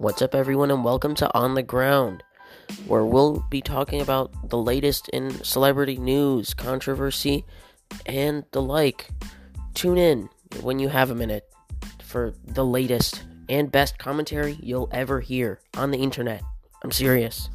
What's up, everyone, and welcome to On the Ground, where we'll be talking about the latest in celebrity news, controversy, and the like. Tune in when you have a minute for the latest and best commentary you'll ever hear on the internet. I'm serious.